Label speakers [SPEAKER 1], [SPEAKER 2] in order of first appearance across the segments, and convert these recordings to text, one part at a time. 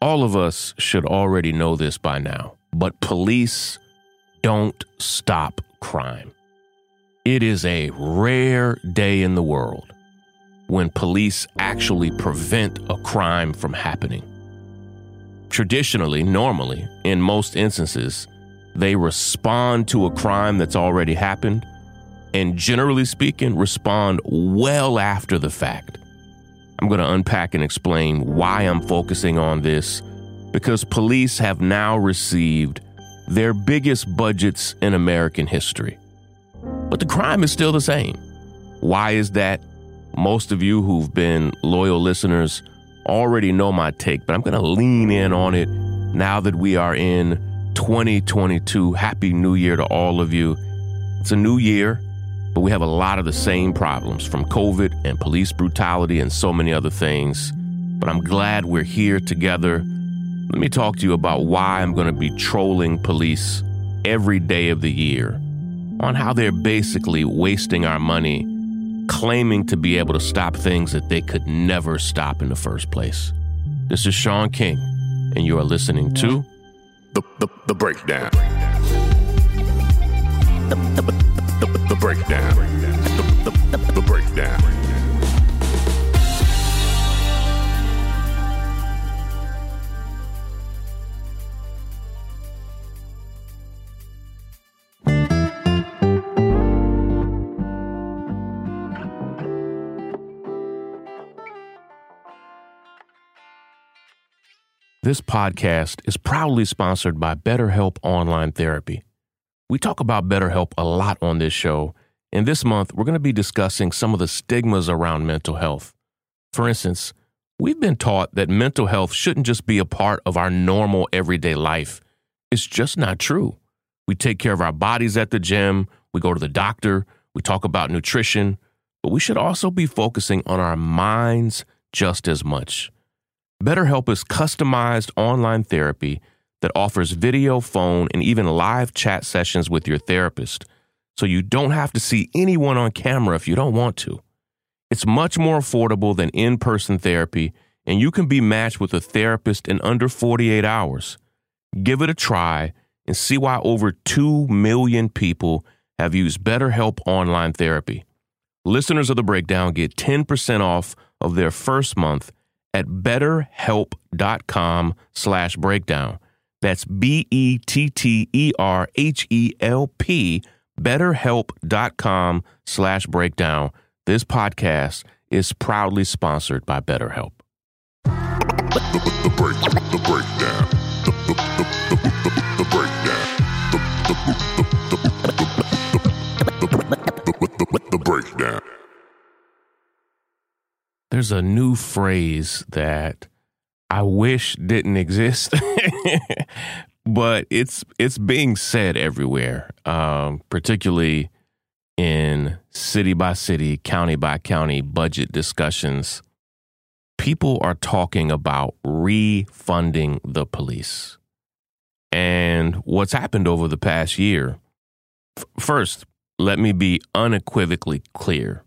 [SPEAKER 1] all of us should already know this by now, but police don't stop crime. It is a rare day in the world when police actually prevent a crime from happening. Traditionally, normally, in most instances, they respond to a crime that's already happened and, generally speaking, respond well after the fact. I'm going to unpack and explain why I'm focusing on this because police have now received their biggest budgets in American history. But the crime is still the same. Why is that? Most of you who've been loyal listeners already know my take, but I'm going to lean in on it now that we are in 2022. Happy New Year to all of you. It's a new year. But we have a lot of the same problems from COVID and police brutality and so many other things. But I'm glad we're here together. Let me talk to you about why I'm going to be trolling police every day of the year on how they're basically wasting our money, claiming to be able to stop things that they could never stop in the first place. This is Shaun King, and you are listening to The, the, the Breakdown. The, the, the breakdown. The, the, the, the breakdown. This podcast is proudly sponsored by BetterHelp Online Therapy. We talk about BetterHelp a lot on this show, in this month, we're going to be discussing some of the stigmas around mental health. For instance, we've been taught that mental health shouldn't just be a part of our normal everyday life. It's just not true. We take care of our bodies at the gym, we go to the doctor, we talk about nutrition, but we should also be focusing on our minds just as much. BetterHelp is customized online therapy that offers video, phone, and even live chat sessions with your therapist – so you don't have to see anyone on camera if you don't want to. It's much more affordable than in person therapy, and you can be matched with a therapist in under 48 hours. Give it a try and see why over 2 million people have used BetterHelp online therapy. Listeners of The Breakdown get 10% off of their first month at betterhelp.com slash breakdown. That's B-E-T-T-E-R-H-E-L-P betterhelp.com slash breakdown. This podcast is proudly sponsored by BetterHelp. The, breakdown. The, breakdown. the breakdown. There's a new phrase that I wish didn't exist, but it's it's being said everywhere, um, particularly in city by city, county by county budget discussions. People are talking about refunding the police, and what's happened over the past year. F- first, let me be unequivocally clear.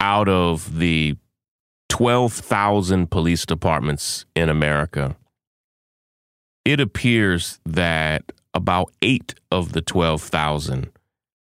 [SPEAKER 1] Out of the 12,000 police departments in America, it appears that about eight of the 12,000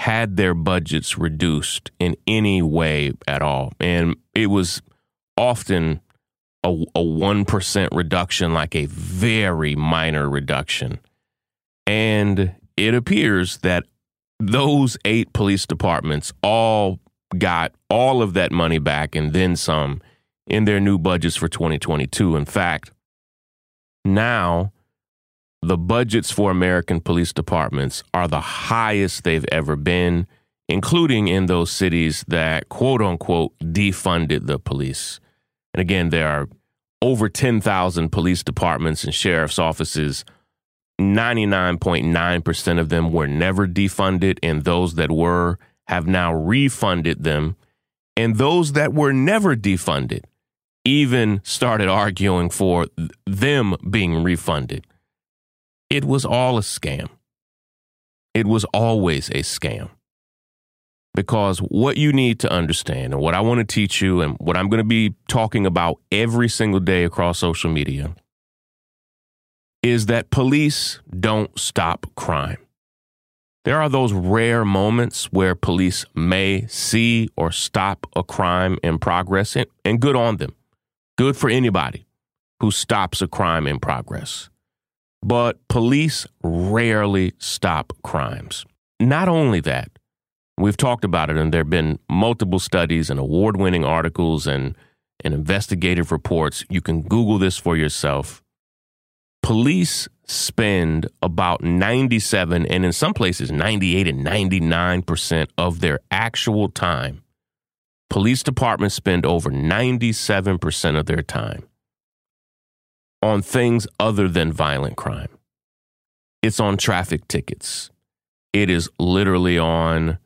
[SPEAKER 1] had their budgets reduced in any way at all. And it was often a, a 1% reduction, like a very minor reduction. And it appears that those eight police departments all got all of that money back and then some in their new budgets for 2022. In fact, now the budgets for American police departments are the highest they've ever been, including in those cities that quote unquote defunded the police. And again, there are over 10,000 police departments and sheriff's offices. 99.9% of them were never defunded, and those that were have now refunded them. And those that were never defunded even started arguing for them being refunded. It was all a scam. It was always a scam. Because what you need to understand and what I want to teach you and what I'm going to be talking about every single day across social media is that police don't stop crime. There are those rare moments where police may see or stop a crime in progress, and, good on them. Good for anybody who stops a crime in progress but police rarely stop crimes. Not only that, we've talked about it, and there have been multiple studies and award winning articles and, and investigative reports. You can Google this for yourself. Police spend about 97 and in some places 98 and 99% of their actual time. Police departments spend over 97% of their time on things other than violent crime. It's on traffic tickets. It is literally on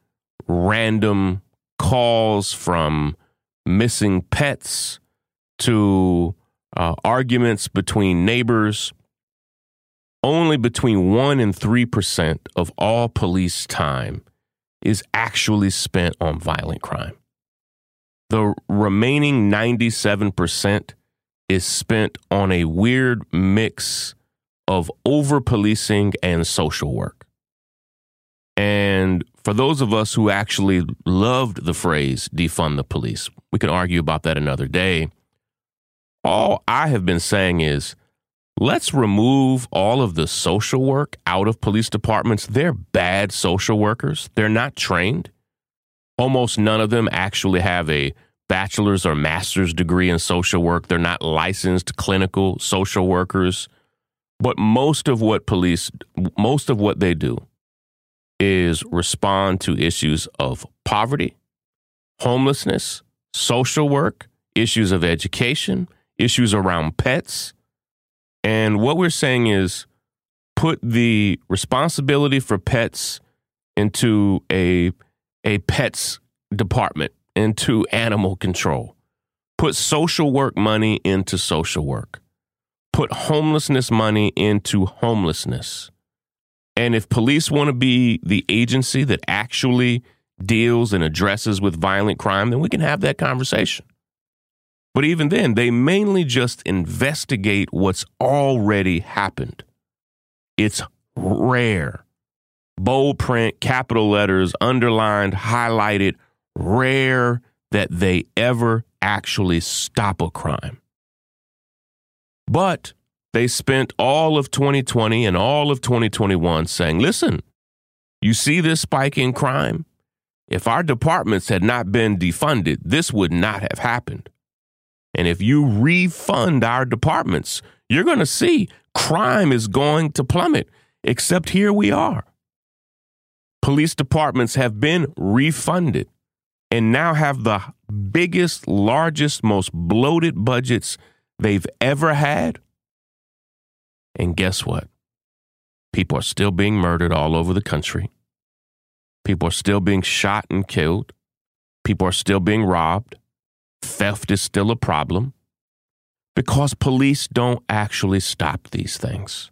[SPEAKER 1] random calls from missing pets to uh, arguments between neighbors. Only between 1 and 3% of all police time is actually spent on violent crime. The remaining 97% is spent on a weird mix of over policing and social work. And for those of us who actually loved the phrase defund the police, we can argue about that another day. All I have been saying is let's remove all of the social work out of police departments. They're bad social workers, they're not trained. Almost none of them actually have a bachelor's or master's degree in social work. They're not licensed clinical social workers. But most of what police, most of what they do is respond to issues of poverty, homelessness, social work, issues of education, issues around pets. And what we're saying is put the responsibility for pets into a, a pets department into animal control. Put social work money into social work. Put homelessness money into homelessness. And if police want to be the agency that actually deals and addresses with violent crime, then we can have that conversation. But even then, they mainly just investigate what's already happened. It's rare. Bold print, capital letters, underlined, highlighted, rare that they ever actually stop a crime. But they spent all of 2020 and all of 2021 saying, listen, you see this spike in crime? If our departments had not been defunded, this would not have happened. And if you refund our departments, you're going to see crime is going to plummet, except here we are. Police departments have been refunded and now have the biggest, largest, most bloated budgets they've ever had. And guess what? People are still being murdered all over the country. People are still being shot and killed. People are still being robbed. Theft is still a problem because police don't actually stop these things.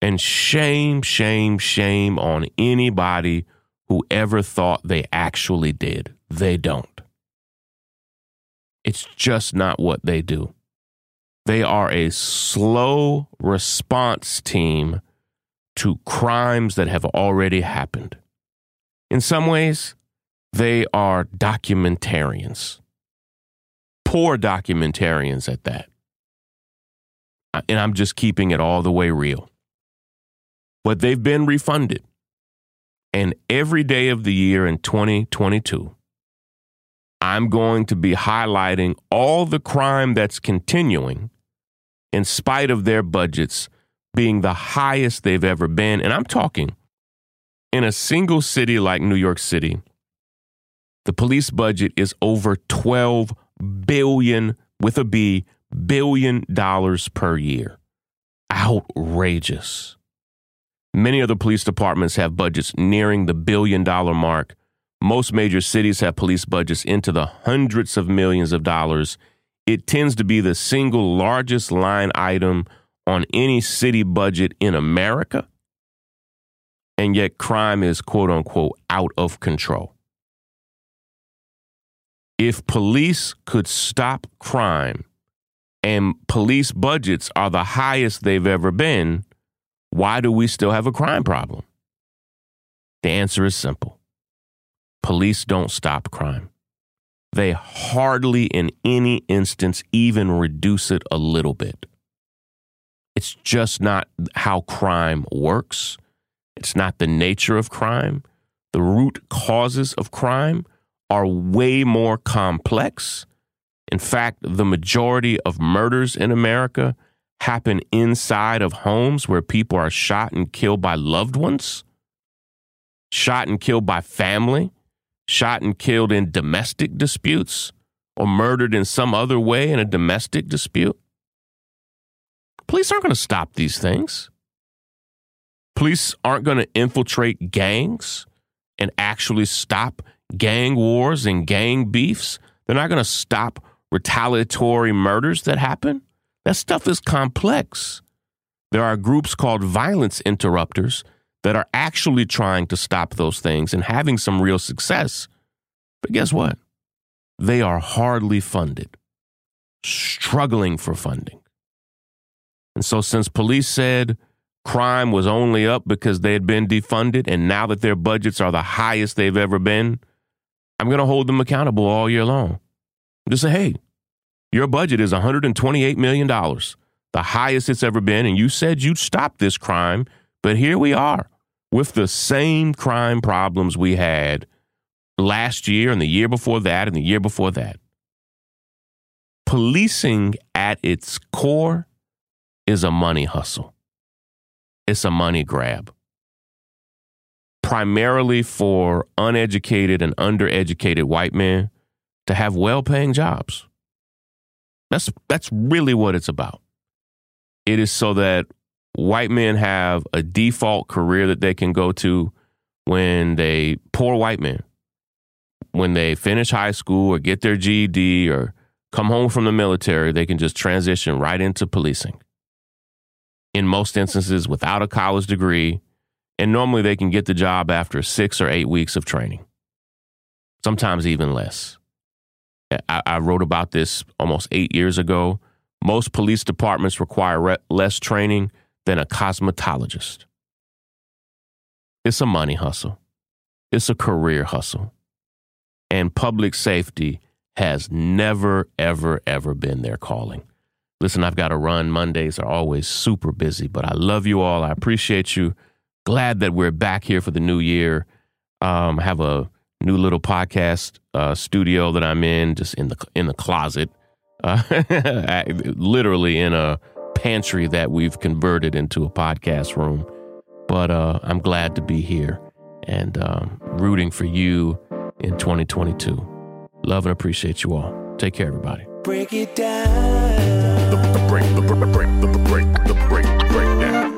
[SPEAKER 1] And shame, shame, shame on anybody whoever thought they actually did. They don't. It's just not what they do. They are a slow response team to crimes that have already happened. In some ways, they are documentarians, poor documentarians at that. And I'm just keeping it all the way real. But they've been refunded and every day of the year in 2022, I'm going to be highlighting all the crime that's continuing in spite of their budgets being the highest they've ever been. And I'm talking in a single city like New York City, the police budget is over 12 billion with a B billion dollars per year. Outrageous. Many other police departments have budgets nearing the billion dollar mark. Most major cities have police budgets into the hundreds of millions of dollars. It tends to be the single largest line item on any city budget in America. And yet, crime is quote unquote out of control. If police could stop crime and police budgets are the highest they've ever been, why do we still have a crime problem? The answer is simple police don't stop crime. They hardly, in any instance, even reduce it a little bit. It's just not how crime works. It's not the nature of crime. The root causes of crime are way more complex. In fact, the majority of murders in America happen inside of homes where people are shot and killed by loved ones, shot and killed by family, shot and killed in domestic disputes, or murdered in some other way in a domestic dispute. Police aren't going to stop these things. Police aren't going to infiltrate gangs and actually stop gang wars and gang beefs. They're not going to stop retaliatory murders that happen. That stuff is complex. There are groups called violence interrupters that are actually trying to stop those things and having some real success. But guess what? They are hardly funded, struggling for funding. And so, since police said crime was only up because they had been defunded, and now that their budgets are the highest they've ever been, I'm going to hold them accountable all year long. Just say, hey, your budget is $128 million, the highest it's ever been, and you said you'd stop this crime, but here we are with the same crime problems we had last year and the year before that and the year before that. Policing at its core is a money hustle, it's a money grab. Primarily for uneducated and undereducated white men to have well paying jobs. That's that's really what it's about. It is so that white men have a default career that they can go to when they poor white men when they finish high school or get their GED or come home from the military, they can just transition right into policing. In most instances, without a college degree, and normally they can get the job after six or eight weeks of training, sometimes even less. I, I wrote about this almost eight years ago. Most police departments require re- less training than a cosmetologist. It's a money hustle, it's a career hustle. And public safety has never, ever, ever been their calling. Listen, I've got to run. Mondays are always super busy, but I love you all. I appreciate you. Glad that we're back here for the new year. Um, have a new little podcast uh, studio that I'm in, just in the in the closet, uh, literally in a pantry that we've converted into a podcast room. But uh, I'm glad to be here and um, rooting for you in 2022. Love and appreciate you all. Take care, everybody. Break it down. The, the break, the break, the
[SPEAKER 2] the break, the break, break down.